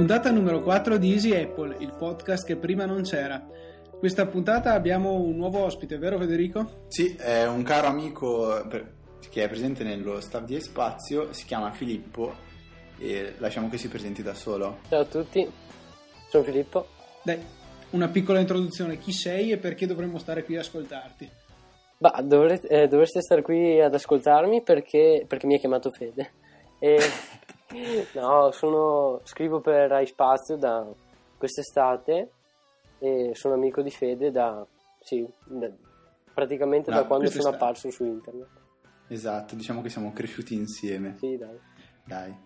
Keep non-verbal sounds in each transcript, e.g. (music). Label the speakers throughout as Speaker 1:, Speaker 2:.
Speaker 1: Puntata numero 4 di Easy Apple, il podcast che prima non c'era. Questa puntata abbiamo un nuovo ospite, vero Federico?
Speaker 2: Sì, è un caro amico che è presente nello staff di Espazio, si chiama Filippo e lasciamo che si presenti da solo.
Speaker 3: Ciao a tutti, sono Filippo.
Speaker 1: Dai, una piccola introduzione, chi sei e perché dovremmo stare qui ad ascoltarti?
Speaker 3: Bah, dovreste, eh, dovreste stare qui ad ascoltarmi perché, perché mi ha chiamato Fede. E, (laughs) no, sono, scrivo per iSpazio da quest'estate e sono amico di Fede da, sì, da, praticamente no, da quando sono apparso su internet.
Speaker 2: Esatto, diciamo che siamo cresciuti insieme.
Speaker 3: Sì, dai.
Speaker 2: Dai.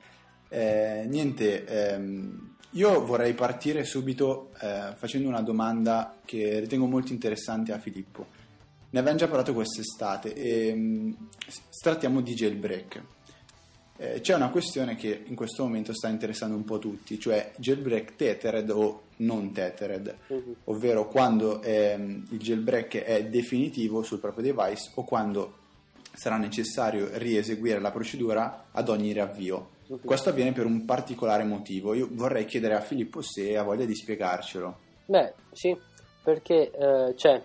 Speaker 2: Eh, niente, ehm, io vorrei partire subito eh, facendo una domanda che ritengo molto interessante a Filippo. Ne abbiamo già parlato quest'estate e ehm, trattiamo di jailbreak. Eh, c'è una questione che in questo momento sta interessando un po' tutti, cioè jailbreak tethered o non tethered, uh-huh. ovvero quando ehm, il jailbreak è definitivo sul proprio device o quando sarà necessario rieseguire la procedura ad ogni riavvio. Uh-huh. Questo avviene per un particolare motivo. Io vorrei chiedere a Filippo se ha voglia di spiegarcelo.
Speaker 3: Beh, sì, perché eh, cioè,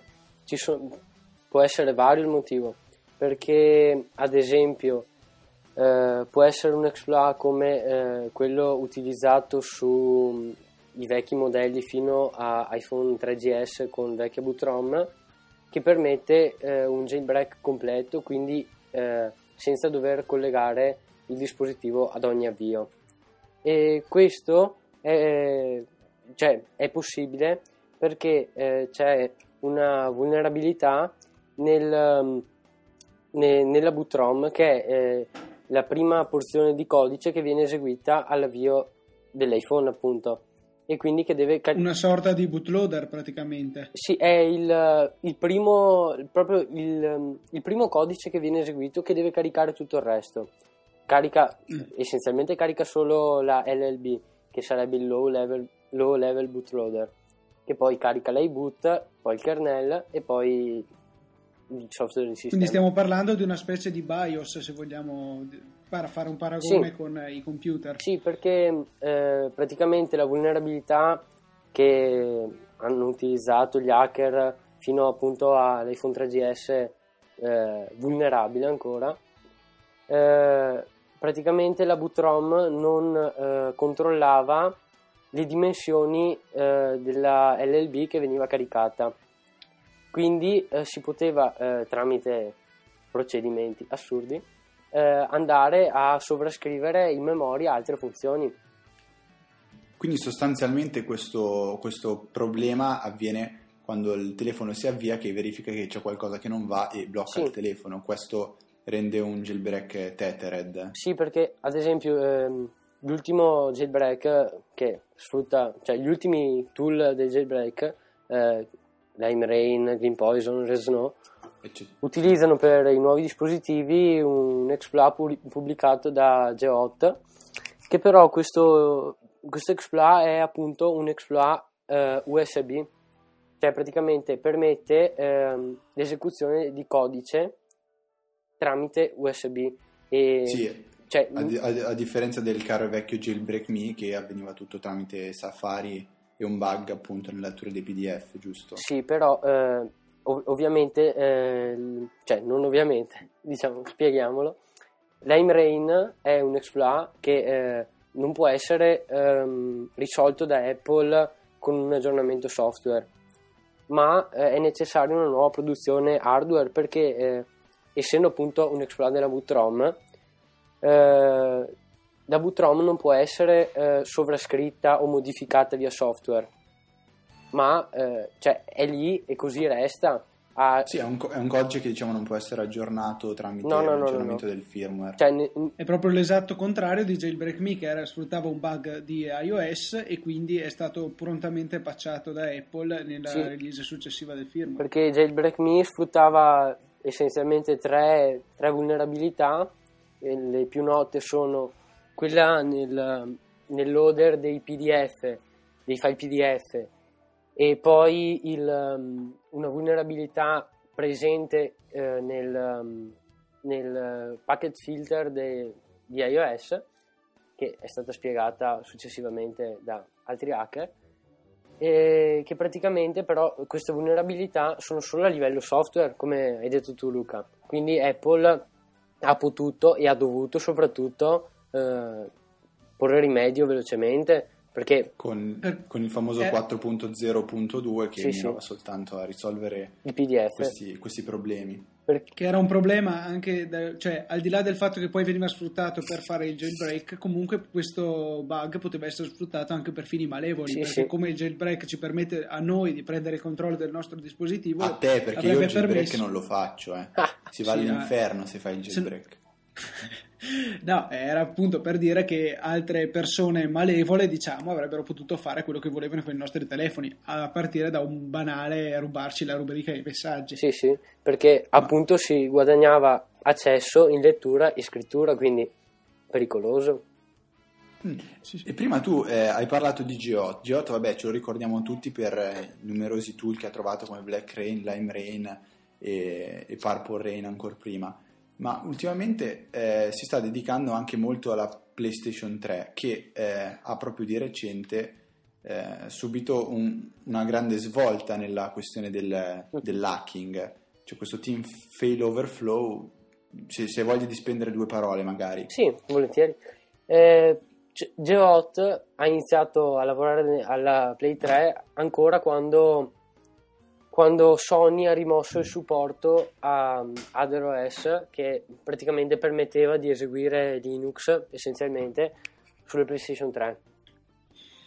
Speaker 3: so- può essere vario il motivo. Perché, ad esempio, eh, può essere un exploit come eh, quello utilizzato sui vecchi modelli fino a iPhone 3GS con vecchia boot ROM che permette eh, un jailbreak completo quindi eh, senza dover collegare il dispositivo ad ogni avvio. E questo è, cioè, è possibile perché eh, c'è una vulnerabilità nel, ne, nella boot ROM che è la prima porzione di codice che viene eseguita all'avvio dell'iPhone appunto e quindi che deve
Speaker 1: car- una sorta di bootloader praticamente
Speaker 3: sì è il, il primo proprio il, il, primo codice che viene eseguito che deve caricare tutto il resto carica mm. essenzialmente carica solo la LLB che sarebbe il low level, low level bootloader che poi carica l'iBoot poi il kernel e poi il software del sistema.
Speaker 1: Quindi stiamo parlando di una specie di BIOS, se vogliamo fare un paragone sì. con i computer.
Speaker 3: Sì, perché eh, praticamente la vulnerabilità che hanno utilizzato gli hacker fino appunto all'iPhone 3GS eh, vulnerabile ancora, eh, praticamente la boot ROM non eh, controllava le dimensioni eh, della LLB che veniva caricata quindi eh, si poteva eh, tramite procedimenti assurdi eh, andare a sovrascrivere in memoria altre funzioni.
Speaker 2: Quindi sostanzialmente questo, questo problema avviene quando il telefono si avvia che verifica che c'è qualcosa che non va e blocca sì. il telefono. Questo rende un jailbreak tethered.
Speaker 3: Sì, perché ad esempio ehm, l'ultimo jailbreak che sfrutta, cioè gli ultimi tool del jailbreak eh, Lime Rain, Green Poison, Red Snow, utilizzano per i nuovi dispositivi un exploit pubblicato da Geot, che però questo, questo exploit è appunto un exploit eh, USB, cioè praticamente permette eh, l'esecuzione di codice tramite USB.
Speaker 2: E, sì, cioè, a, a, a, differenza del caro vecchio Jailbreak Me che avveniva tutto tramite Safari e un bug appunto nella lettura dei PDF, giusto?
Speaker 3: Sì, però eh, ov- ovviamente, eh, cioè non ovviamente, (laughs) diciamo, spieghiamolo, Lime Rain è un exploit che eh, non può essere ehm, risolto da Apple con un aggiornamento software, ma eh, è necessaria una nuova produzione hardware perché eh, essendo appunto un exploit della boot ROM, eh, la bootrom non può essere eh, sovrascritta o modificata via software, ma eh, cioè, è lì e così resta.
Speaker 2: A... Sì, è un, è un, codice che diciamo non può essere aggiornato tramite no, no, l'aggiornamento no, del firmware. Cioè, ne...
Speaker 1: È proprio l'esatto contrario di Jailbreak Me che era, sfruttava un bug di iOS e quindi è stato prontamente patchato da Apple nella sì. release successiva del firmware.
Speaker 3: Perché Jailbreak Me sfruttava essenzialmente tre, tre vulnerabilità, le più note sono quella nel, nel loader dei PDF, dei file PDF e poi il, um, una vulnerabilità presente eh, nel, um, nel, packet filter de, di iOS che è stata spiegata successivamente da altri hacker, e che praticamente però queste vulnerabilità sono solo a livello software, come hai detto tu Luca. Quindi Apple ha potuto e ha dovuto soprattutto eh, porre rimedio velocemente perché
Speaker 2: con, con il famoso eh, 4.0.2 che sì, mirava sì. soltanto a risolvere questi, questi, problemi.
Speaker 1: Perché era un problema anche, da, cioè al di là del fatto che poi veniva sfruttato per fare il jailbreak, comunque questo bug poteva essere sfruttato anche per fini malevoli, sì, perché come il jailbreak ci permette a noi di prendere il controllo del nostro dispositivo.
Speaker 2: A te, perché io il jailbreak permesso... non lo faccio, eh. Ah, si va all'inferno se fai il jailbreak.
Speaker 1: Se... (laughs) No, era appunto per dire che altre persone malevole, diciamo, avrebbero potuto fare quello che volevano con i nostri telefoni, a partire da un banale rubarci la rubrica dei messaggi.
Speaker 3: Sì, sì, perché Ma... appunto si guadagnava accesso in lettura e scrittura, quindi pericoloso.
Speaker 2: Mm, sì, sì. E prima tu eh, hai parlato di G8. G8, vabbè, ce lo ricordiamo tutti per eh, numerosi tool che ha trovato come Black Rain, Lime Rain e, e Purple Rain ancora prima ma ultimamente eh, si sta dedicando anche molto alla PlayStation 3 che eh, ha proprio di recente eh, subito un, una grande svolta nella questione del, dell'hacking. C'è questo team fail overflow, se, se hai voglia di spendere due parole magari.
Speaker 3: Sì, volentieri. Eh, Geot ha iniziato a lavorare alla Play 3 ancora quando quando Sony ha rimosso il supporto a AdOS che praticamente permetteva di eseguire Linux essenzialmente sulle PlayStation 3.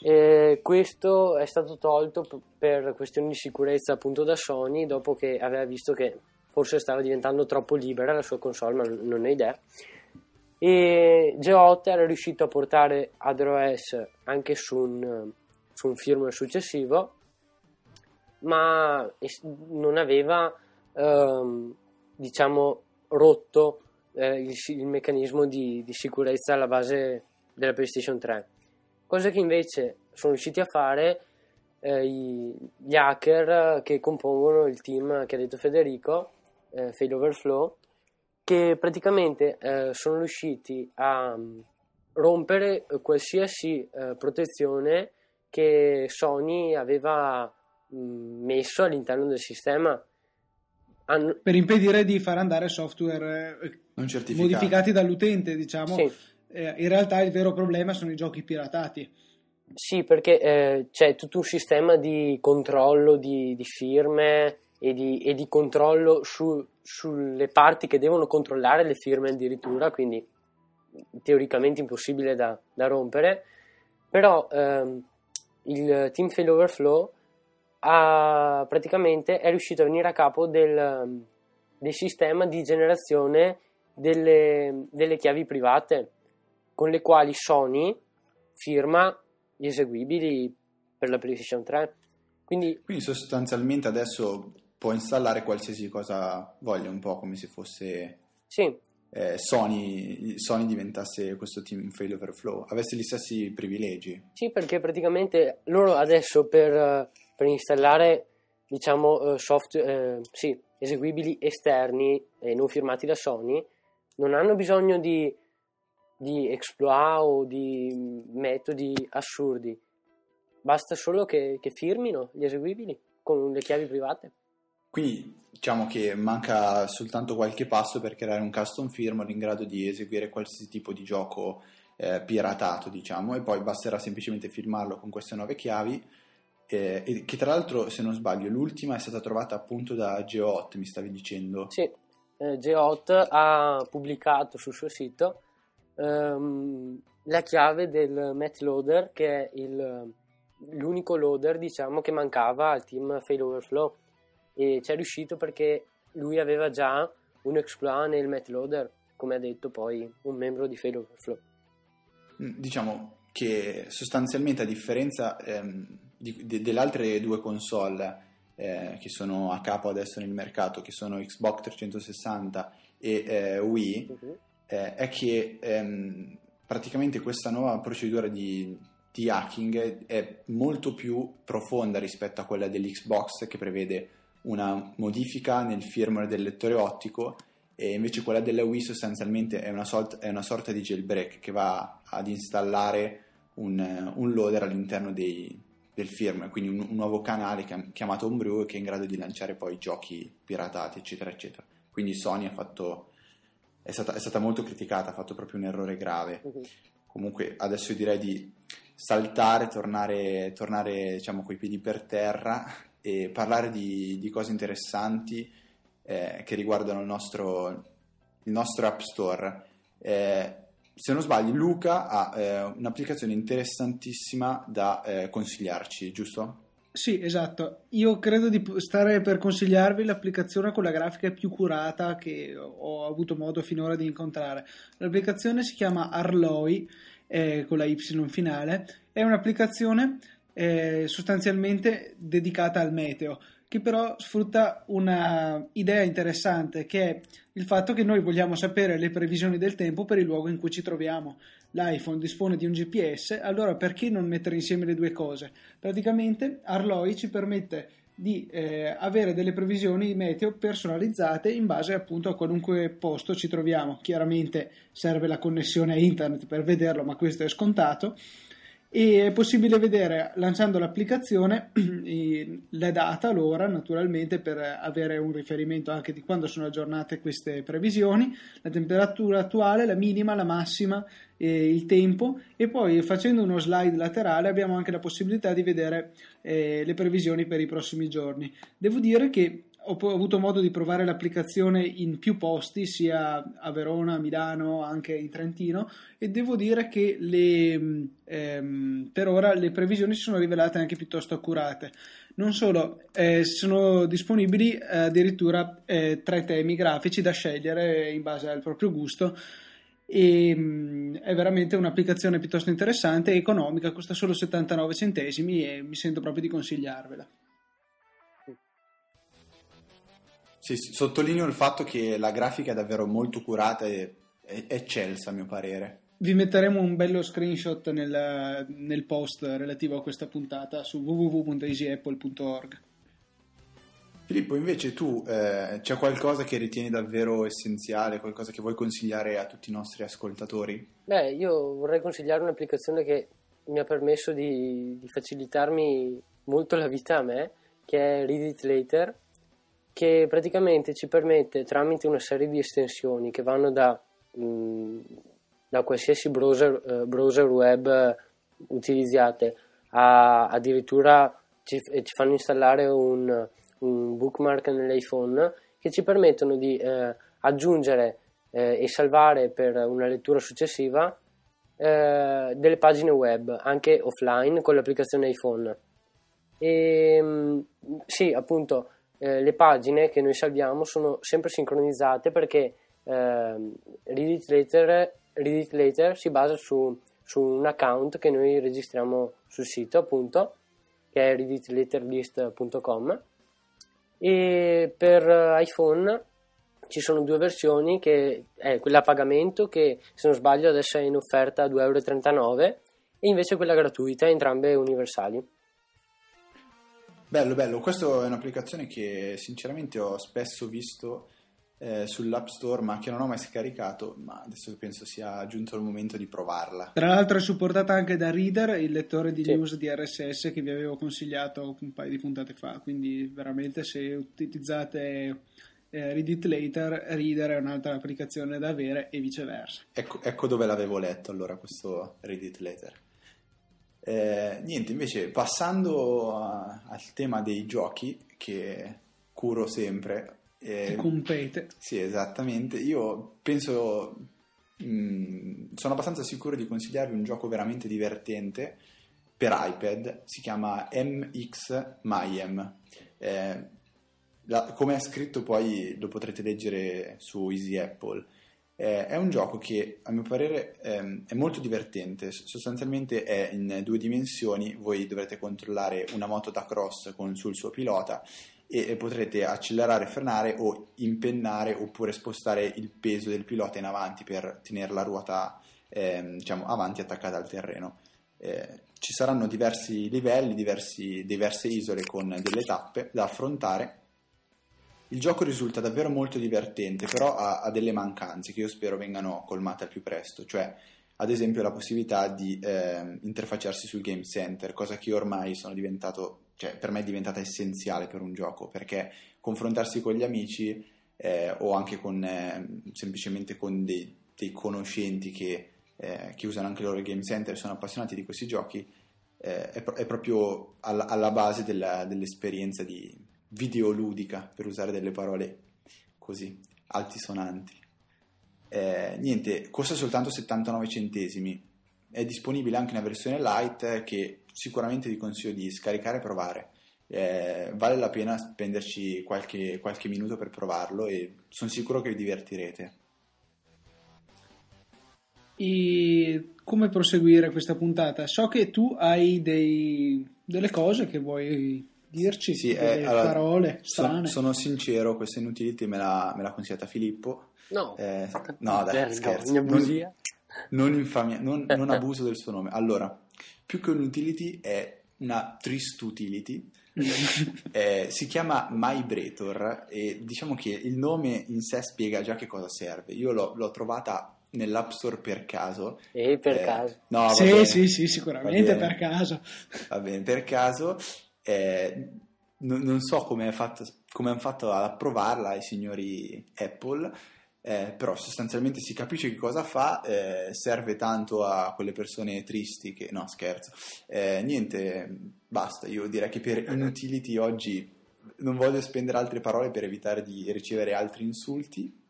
Speaker 3: E questo è stato tolto per questioni di sicurezza appunto da Sony dopo che aveva visto che forse stava diventando troppo libera la sua console, ma non ho idea. E G8 era riuscito a portare AdOS anche su un, su un firmware successivo ma non aveva ehm, diciamo rotto eh, il, il, meccanismo di, di, sicurezza alla base della PlayStation 3 cosa che invece sono riusciti a fare eh, gli hacker che compongono il team che ha detto Federico eh, Fail Overflow che praticamente eh, sono riusciti a mm, rompere qualsiasi eh, protezione che Sony aveva messo all'interno del sistema.
Speaker 1: Hanno... Per impedire di far andare software eh, modificati dall'utente, diciamo. Sì. Eh, in realtà il vero problema sono i giochi piratati.
Speaker 3: Sì, perché eh, c'è tutto un sistema di controllo di, di firme e di, e di controllo su, sulle parti che devono controllare le firme addirittura, quindi teoricamente impossibile da, da rompere. Però ehm, il Team Fail Overflow ha, praticamente è riuscito a venire a capo del, del sistema di generazione delle, delle, chiavi private con le quali Sony firma gli eseguibili per la PlayStation 3. Quindi,
Speaker 2: Quindi sostanzialmente adesso può installare qualsiasi cosa voglia, un po' come se fosse
Speaker 3: sì.
Speaker 2: eh, Sony, Sony, diventasse questo team fail overflow, avesse gli stessi privilegi.
Speaker 3: Sì, perché praticamente loro adesso per per installare diciamo, eh, software, eh, sì, eseguibili esterni e non firmati da Sony, non hanno bisogno di, di exploit o di metodi assurdi. Basta solo che, che firmino gli eseguibili con le chiavi private.
Speaker 2: Quindi diciamo che manca soltanto qualche passo per creare un custom firmware in grado di eseguire qualsiasi tipo di gioco eh, piratato, diciamo, e poi basterà semplicemente firmarlo con queste nuove chiavi eh, che tra l'altro, se non sbaglio, l'ultima è stata trovata appunto da Geot, mi stavi dicendo.
Speaker 3: Sì, eh, Geot ha pubblicato sul suo sito ehm, la chiave del Matloader, che è il, l'unico loader, diciamo, che mancava al team Fail Overflow. E ci è riuscito perché lui aveva già un exploit nel Matloader, come ha detto poi un membro di Fail Overflow.
Speaker 2: Mm, diciamo che sostanzialmente a differenza ehm, di, de, delle altre due console eh, che sono a capo adesso nel mercato, che sono Xbox 360 e eh, Wii, uh-huh. eh, è che ehm, praticamente questa nuova procedura di, di hacking è molto più profonda rispetto a quella dell'Xbox che prevede una modifica nel firmware del lettore ottico e invece quella della Wii sostanzialmente è una, sorta, è una sorta di jailbreak che va ad installare un, un loader all'interno dei, del firmware, quindi un, un, nuovo canale chiamato Homebrew che è in grado di lanciare poi giochi piratati, eccetera, eccetera. Quindi Sony ha fatto, è stata, è stata molto criticata, ha fatto proprio un errore grave. Uh-huh. Comunque adesso direi di saltare, tornare, tornare diciamo coi piedi per terra e parlare di, di cose interessanti eh, che riguardano il nostro, il nostro App Store. Eh, se non sbaglio, Luca ha eh, un'applicazione interessantissima da eh, consigliarci, giusto?
Speaker 1: Sì, esatto. Io credo di stare per consigliarvi l'applicazione con la grafica più curata che ho avuto modo finora di incontrare. L'applicazione si chiama Arloi, eh, con la Y finale. È un'applicazione eh, sostanzialmente dedicata al meteo che però sfrutta una idea interessante che è il fatto che noi vogliamo sapere le previsioni del tempo per il luogo in cui ci troviamo. L'iPhone dispone di un GPS, allora perché non mettere insieme le due cose? Praticamente Arloi ci permette di eh, avere delle previsioni meteo personalizzate in base appunto a qualunque posto ci troviamo. Chiaramente serve la connessione a internet per vederlo, ma questo è scontato e è possibile vedere lanciando l'applicazione (clears throat) la data, l'ora naturalmente per avere un riferimento anche di quando sono aggiornate queste previsioni, la temperatura attuale, la minima, la massima, il tempo e poi facendo uno slide laterale abbiamo anche la possibilità di vedere eh, le previsioni per i prossimi giorni. Devo dire che ho avuto modo di provare l'applicazione in più posti, sia a Verona, a Milano, anche in Trentino, e devo dire che le, ehm, per ora le previsioni si sono rivelate anche piuttosto accurate. Non solo, eh, sono disponibili addirittura eh, tre temi grafici da scegliere in base al proprio gusto e mh, è veramente un'applicazione piuttosto interessante e economica, costa solo 79 centesimi e mi sento proprio di consigliarvela.
Speaker 2: Sì, sottolineo il fatto che la grafica è davvero molto curata e è eccelsa a mio parere.
Speaker 1: Vi metteremo un bello screenshot nel, nel post relativo a questa puntata su www.easyapple.org.
Speaker 2: Filippo, invece tu eh, c'è qualcosa che ritieni davvero essenziale, qualcosa che vuoi consigliare a tutti i nostri ascoltatori?
Speaker 3: Beh, io vorrei consigliare un'applicazione che mi ha permesso di, di facilitarmi molto la vita a me, che è Read It Later, che praticamente ci permette tramite una serie di estensioni che vanno da, mh, mm, da qualsiasi browser, uh, browser web utilizzate a addirittura ci, ci fanno installare un, un, bookmark nell'iPhone che ci permettono di eh, aggiungere eh, e salvare per una lettura successiva eh, delle pagine web anche offline con l'applicazione iPhone. E, mh, mm, sì, appunto eh, le pagine che noi salviamo sono sempre sincronizzate perché eh, Read, It Later, Read It Later si basa su, su, un account che noi registriamo sul sito appunto che è readitlaterlist.com e per iPhone ci sono due versioni che è quella a pagamento che se non sbaglio adesso è in offerta a 2,39 euro e invece quella gratuita entrambe universali
Speaker 2: Bello, bello. Questa è un'applicazione che sinceramente ho spesso visto eh, sull'App Store, ma che non ho mai scaricato, ma adesso penso sia giunto il momento di provarla.
Speaker 1: Tra l'altro è supportata anche da Reader, il lettore di sì. news di RSS che vi avevo consigliato un paio di puntate fa, quindi veramente se utilizzate eh, Read It Later, Reader è un'altra applicazione da avere e viceversa.
Speaker 2: Ecco, ecco dove l'avevo letto allora questo Read It Later. Eh, niente, invece passando a, al tema dei giochi che curo sempre.
Speaker 1: Eh, compete.
Speaker 2: Sì, esattamente. Io penso, mh, mm, sono abbastanza sicuro di consigliarvi un gioco veramente divertente per iPad, si chiama MX Mayhem. Eh, la, come è scritto poi lo potrete leggere su Easy Apple. Eh, è un gioco che a mio parere ehm, è molto divertente, sostanzialmente è in due dimensioni, voi dovrete controllare una moto da cross con sul suo pilota e, potrete accelerare, frenare o impennare oppure spostare il peso del pilota in avanti per tenere la ruota ehm, diciamo, avanti attaccata al terreno. Eh, ci saranno diversi livelli, diversi, diverse isole con delle tappe da affrontare il gioco risulta davvero molto divertente, però ha, ha delle mancanze che io spero vengano colmate al più presto, cioè ad esempio la possibilità di eh, interfacciarsi sul game center, cosa che ormai sono diventato, cioè per me è diventata essenziale per un gioco, perché confrontarsi con gli amici eh, o anche con, eh, semplicemente con dei, dei conoscenti che, eh, che, usano anche loro il game center e sono appassionati di questi giochi, eh, è, è, proprio alla, alla base della, dell'esperienza di videoludica, per usare delle parole così altisonanti. Eh, niente, costa soltanto 79 centesimi. È disponibile anche una versione light che sicuramente vi consiglio di scaricare e provare. Eh, vale la pena spenderci qualche, qualche minuto per provarlo e sono sicuro che vi divertirete.
Speaker 1: E come proseguire questa puntata? So che tu hai dei, delle cose che vuoi dirci,
Speaker 2: sì,
Speaker 1: delle
Speaker 2: eh, allora,
Speaker 1: parole strane.
Speaker 2: Sono, sono sincero, questa inutility me l'ha, me l'ha consigliata Filippo
Speaker 3: No,
Speaker 2: eh, no dai, scherzo.
Speaker 3: Non,
Speaker 2: non, infamia, non, non (laughs) abuso del suo nome. Allora, più che un'utility è una trist utility. (laughs) eh, si chiama MyBrator e diciamo che il nome in sé spiega già che cosa serve. Io l'ho, l'ho trovata nell'App Store per caso.
Speaker 3: E per eh, caso?
Speaker 2: No,
Speaker 1: sì, sì, sì, sicuramente per caso.
Speaker 2: Va bene, per caso. Eh, non, non, so come, hanno fatto ad approvarla i signori Apple eh, però sostanzialmente si capisce che cosa fa, eh, serve tanto a quelle persone tristi che no scherzo, eh, niente, basta, io direi che per inutility oggi non voglio spendere altre parole per evitare di ricevere altri insulti.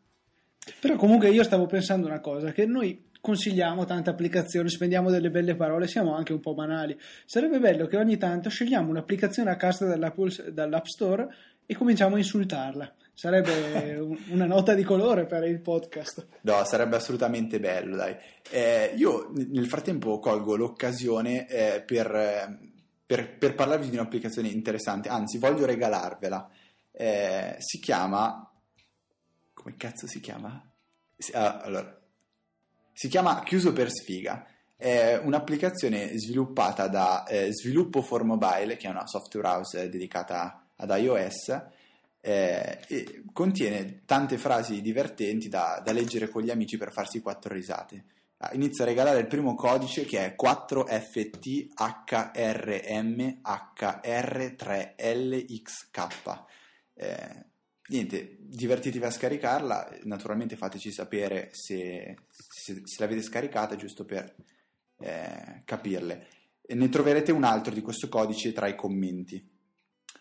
Speaker 1: Però comunque io stavo pensando una cosa, che noi consigliamo tante applicazioni, spendiamo delle belle parole, siamo anche un po' banali. Sarebbe bello che ogni tanto scegliamo un'applicazione a casa dall'App Store e cominciamo a insultarla. Sarebbe (laughs) una nota di colore per il podcast.
Speaker 2: No, sarebbe assolutamente bello, dai. Eh, io nel frattempo colgo l'occasione eh, per, per, per, parlarvi di un'applicazione interessante, anzi voglio regalarvela. Eh, si chiama... come cazzo si chiama? Ah, allora, si chiama Chiuso per sfiga. È un'applicazione sviluppata da eh, Sviluppo for Mobile, che è una software house dedicata ad iOS eh, e contiene tante frasi divertenti da, da, leggere con gli amici per farsi quattro risate. Ah, inizia a regalare il primo codice che è 4FTHRMHR3LXK. Eh, niente, divertitevi a scaricarla, naturalmente fateci sapere se, se, se l'avete scaricata giusto per eh, capirle. E ne troverete un altro di questo codice tra i commenti.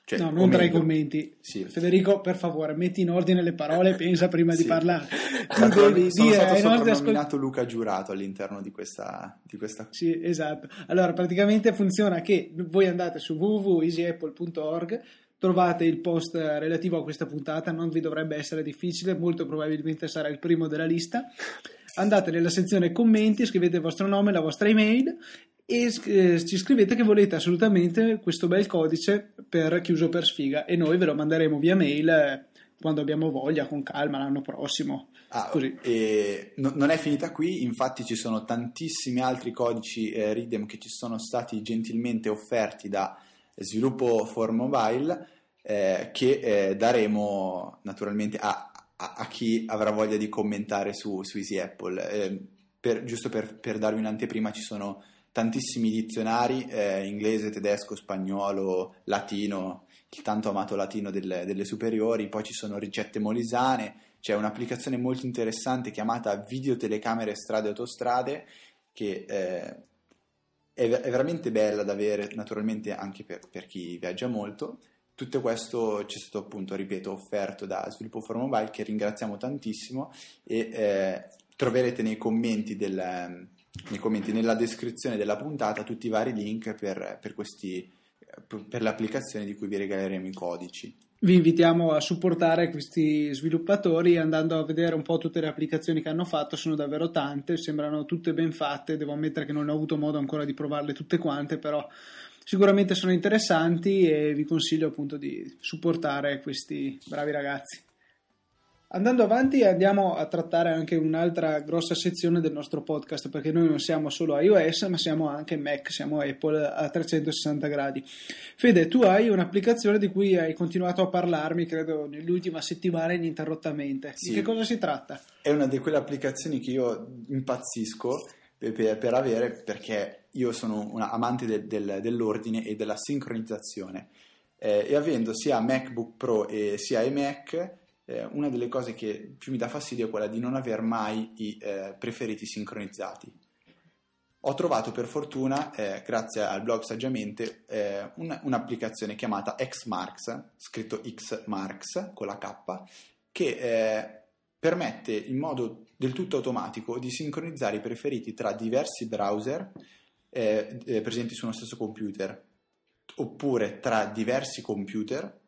Speaker 1: Cioè, no, non tra i commenti. Sì. Federico, per favore, metti in ordine le parole, (laughs) pensa prima sì. di parlare.
Speaker 2: Tu devi sono dire stato soprannominato ascol- Luca Giurato all'interno di questa, di questa...
Speaker 1: Sì, esatto. Allora, praticamente funziona che voi andate su www.easyapple.org trovate il post relativo a questa puntata, non vi dovrebbe essere difficile, molto probabilmente sarà il primo della lista. Andate nella sezione commenti, scrivete il vostro nome, la vostra email e eh, ci scrivete che volete assolutamente questo bel codice per chiuso per sfiga e noi ve lo manderemo via mail eh, quando abbiamo voglia, con calma, l'anno prossimo.
Speaker 2: Ah, no, non è finita qui, infatti ci sono tantissimi altri codici eh, Readem che ci sono stati gentilmente offerti da Sviluppo for Mobile eh, che eh, daremo naturalmente a, a, a, chi avrà voglia di commentare su, su Easy Apple. Eh, per, giusto per, per darvi un'anteprima ci sono tantissimi dizionari, eh, inglese, tedesco, spagnolo, latino, il tanto amato latino delle, delle, superiori, poi ci sono ricette molisane, c'è un'applicazione molto interessante chiamata Video Telecamere Strade Autostrade che eh, è, è, veramente bella da avere, naturalmente anche per, per, chi viaggia molto. Tutto questo ci è stato appunto, ripeto, offerto da Sviluppo for Mobile che ringraziamo tantissimo e eh, troverete nei commenti del nei commenti, nella descrizione della puntata tutti i vari link per, per, questi, per le applicazioni di cui vi regaleremo i codici.
Speaker 1: Vi invitiamo a supportare questi sviluppatori andando a vedere un po' tutte le applicazioni che hanno fatto, sono davvero tante, sembrano tutte ben fatte, devo ammettere che non ho avuto modo ancora di provarle tutte quante, però sicuramente sono interessanti e vi consiglio appunto di supportare questi bravi ragazzi. Andando avanti andiamo a trattare anche un'altra grossa sezione del nostro podcast perché noi non siamo solo iOS ma siamo anche Mac, siamo Apple a 360 gradi. Fede, tu hai un'applicazione di cui hai continuato a parlarmi credo nell'ultima settimana ininterrottamente. Sì. Di che cosa si tratta?
Speaker 2: È una di quelle applicazioni che io impazzisco per, per avere perché io sono un amante del, del, dell'ordine e della sincronizzazione eh, e avendo sia MacBook Pro e sia iMac eh, una delle cose che più mi dà fastidio è quella di non aver mai i eh, preferiti sincronizzati. Ho trovato per fortuna, eh, grazie al blog Saggiamente, eh, un, un'applicazione chiamata Xmarks, scritto Xmarks con la K, che eh, permette in modo del tutto automatico di sincronizzare i preferiti tra diversi browser eh, presenti su uno stesso computer, oppure tra diversi computer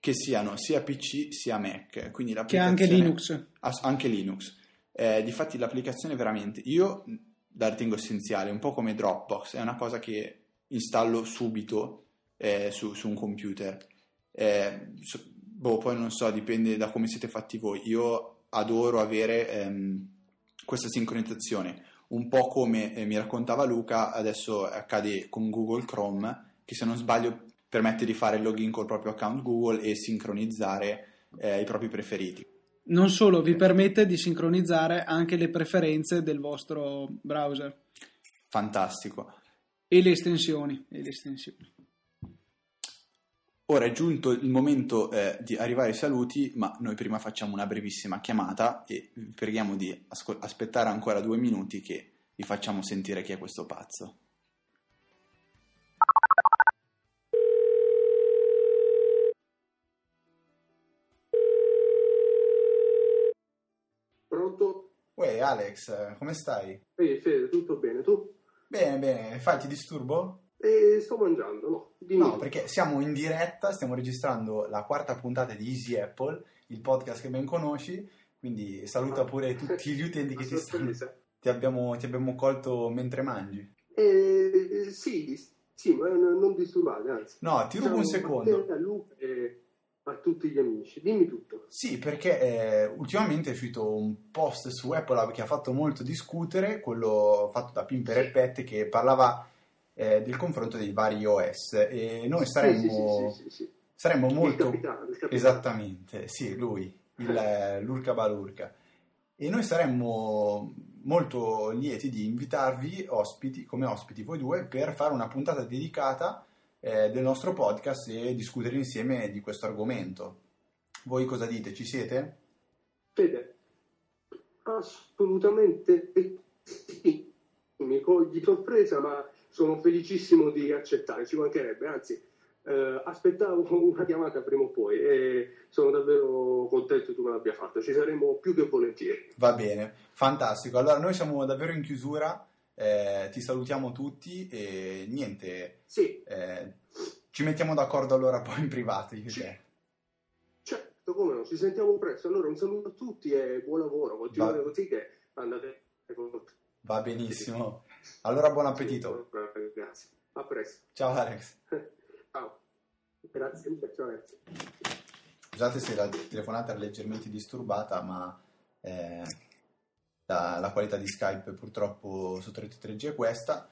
Speaker 2: che siano sia PC sia Mac. Quindi
Speaker 1: che anche Linux.
Speaker 2: anche Linux. Eh, difatti l'applicazione veramente, io la ritengo essenziale, un po' come Dropbox, è una cosa che installo subito eh, su, su, un computer. Eh, so, boh, poi non so, dipende da come siete fatti voi. Io adoro avere ehm, questa sincronizzazione, un po' come eh, mi raccontava Luca, adesso accade con Google Chrome, che se non sbaglio permette di fare il login col proprio account Google e sincronizzare eh, i propri preferiti.
Speaker 1: Non solo, vi permette di sincronizzare anche le preferenze del vostro browser.
Speaker 2: Fantastico.
Speaker 1: E le estensioni. E le estensioni.
Speaker 2: Ora è giunto il momento eh, di arrivare ai saluti, ma noi prima facciamo una brevissima chiamata e vi preghiamo di asco- aspettare ancora due minuti che vi facciamo sentire chi è questo pazzo. Uè, Alex, come stai?
Speaker 4: Ehi, Fede, tutto bene, tu?
Speaker 2: Bene, bene. Fai, ti disturbo?
Speaker 4: Eh, sto mangiando, no?
Speaker 2: Dimmi. No, perché siamo in diretta, stiamo registrando la quarta puntata di Easy Apple, il podcast che ben conosci, quindi saluta pure (laughs) tutti gli utenti che ti stanno... Ti abbiamo, ti abbiamo colto mentre mangi.
Speaker 4: Eh, sì, sì, ma non disturbate, anzi.
Speaker 2: No, ti rubo un secondo.
Speaker 4: Luca e a tutti gli amici. Dimmi tutto.
Speaker 2: Sì, perché eh, ultimamente è uscito un post su Apple che ha fatto molto discutere, quello fatto da Pimper e Pet, che parlava eh, del confronto dei vari OS e noi saremmo, sì, sì, sì, saremmo molto...
Speaker 4: Il capitano, il capitano.
Speaker 2: Esattamente, sì, lui, il, eh, l'Urca Balurca. E noi saremmo molto lieti di invitarvi ospiti, come ospiti voi due per fare una puntata dedicata eh, del nostro podcast e discutere insieme di questo argomento. Voi cosa dite? Ci siete?
Speaker 4: Fede, assolutamente sì. Mi cogli sorpresa, ma sono felicissimo di accettare, ci mancherebbe, anzi eh, aspettavo (laughs) una chiamata prima o poi e sono davvero contento che tu me l'abbia fatta, ci saremo più che volentieri.
Speaker 2: Va bene, fantastico. Allora noi siamo davvero in chiusura eh, ti salutiamo tutti e niente.
Speaker 4: Sì.
Speaker 2: Eh, ci mettiamo d'accordo allora poi in privato. Io
Speaker 4: sì. Certo, come no, ci sentiamo presto. Allora un saluto a tutti e buon lavoro. Continuate Va... così che andate.
Speaker 2: Va benissimo. Allora buon appetito.
Speaker 4: Grazie. Presto.
Speaker 2: Ciao Alex. (laughs)
Speaker 4: Ciao. Grazie. Ciao Alex.
Speaker 2: Scusate se la telefonata è leggermente disturbata, ma eh, la, la qualità di Skype purtroppo su 33G è questa.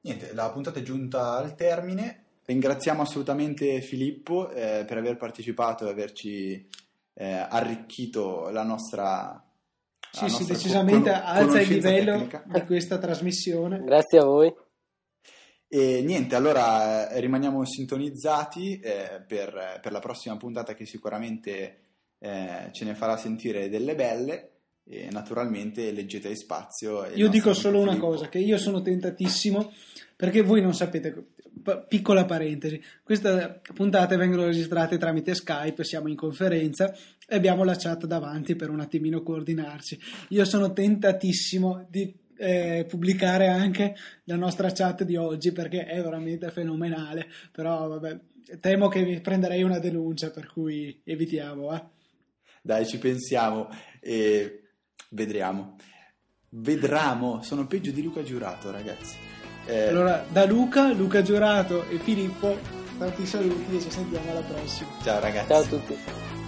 Speaker 2: Niente, la puntata è giunta al termine. Ringraziamo assolutamente Filippo eh, per aver partecipato e averci eh, arricchito la nostra.
Speaker 1: Sì, sì, decisamente con- alza il livello tecnica. di questa trasmissione.
Speaker 3: Grazie a voi.
Speaker 2: E niente, allora eh, rimaniamo sintonizzati eh, per, per, la prossima puntata che sicuramente eh, ce ne farà sentire delle belle e naturalmente leggete spazio.
Speaker 1: Io dico solo una cosa, che io sono tentatissimo, perché voi non sapete, piccola parentesi, queste puntate vengono registrate tramite Skype, siamo in conferenza e abbiamo la chat davanti per un attimino coordinarci. Io sono tentatissimo di eh, pubblicare anche la nostra chat di oggi perché è veramente fenomenale, però vabbè, temo che mi prenderei una denuncia, per cui evitiamo. Eh.
Speaker 2: Dai, ci pensiamo. E Vedremo. Vedremo, sono peggio di Luca Giurato, ragazzi.
Speaker 1: Eh... Allora, da Luca, Luca Giurato e Filippo, tanti saluti e ci sentiamo alla prossima.
Speaker 2: Ciao ragazzi.
Speaker 3: Ciao a tutti.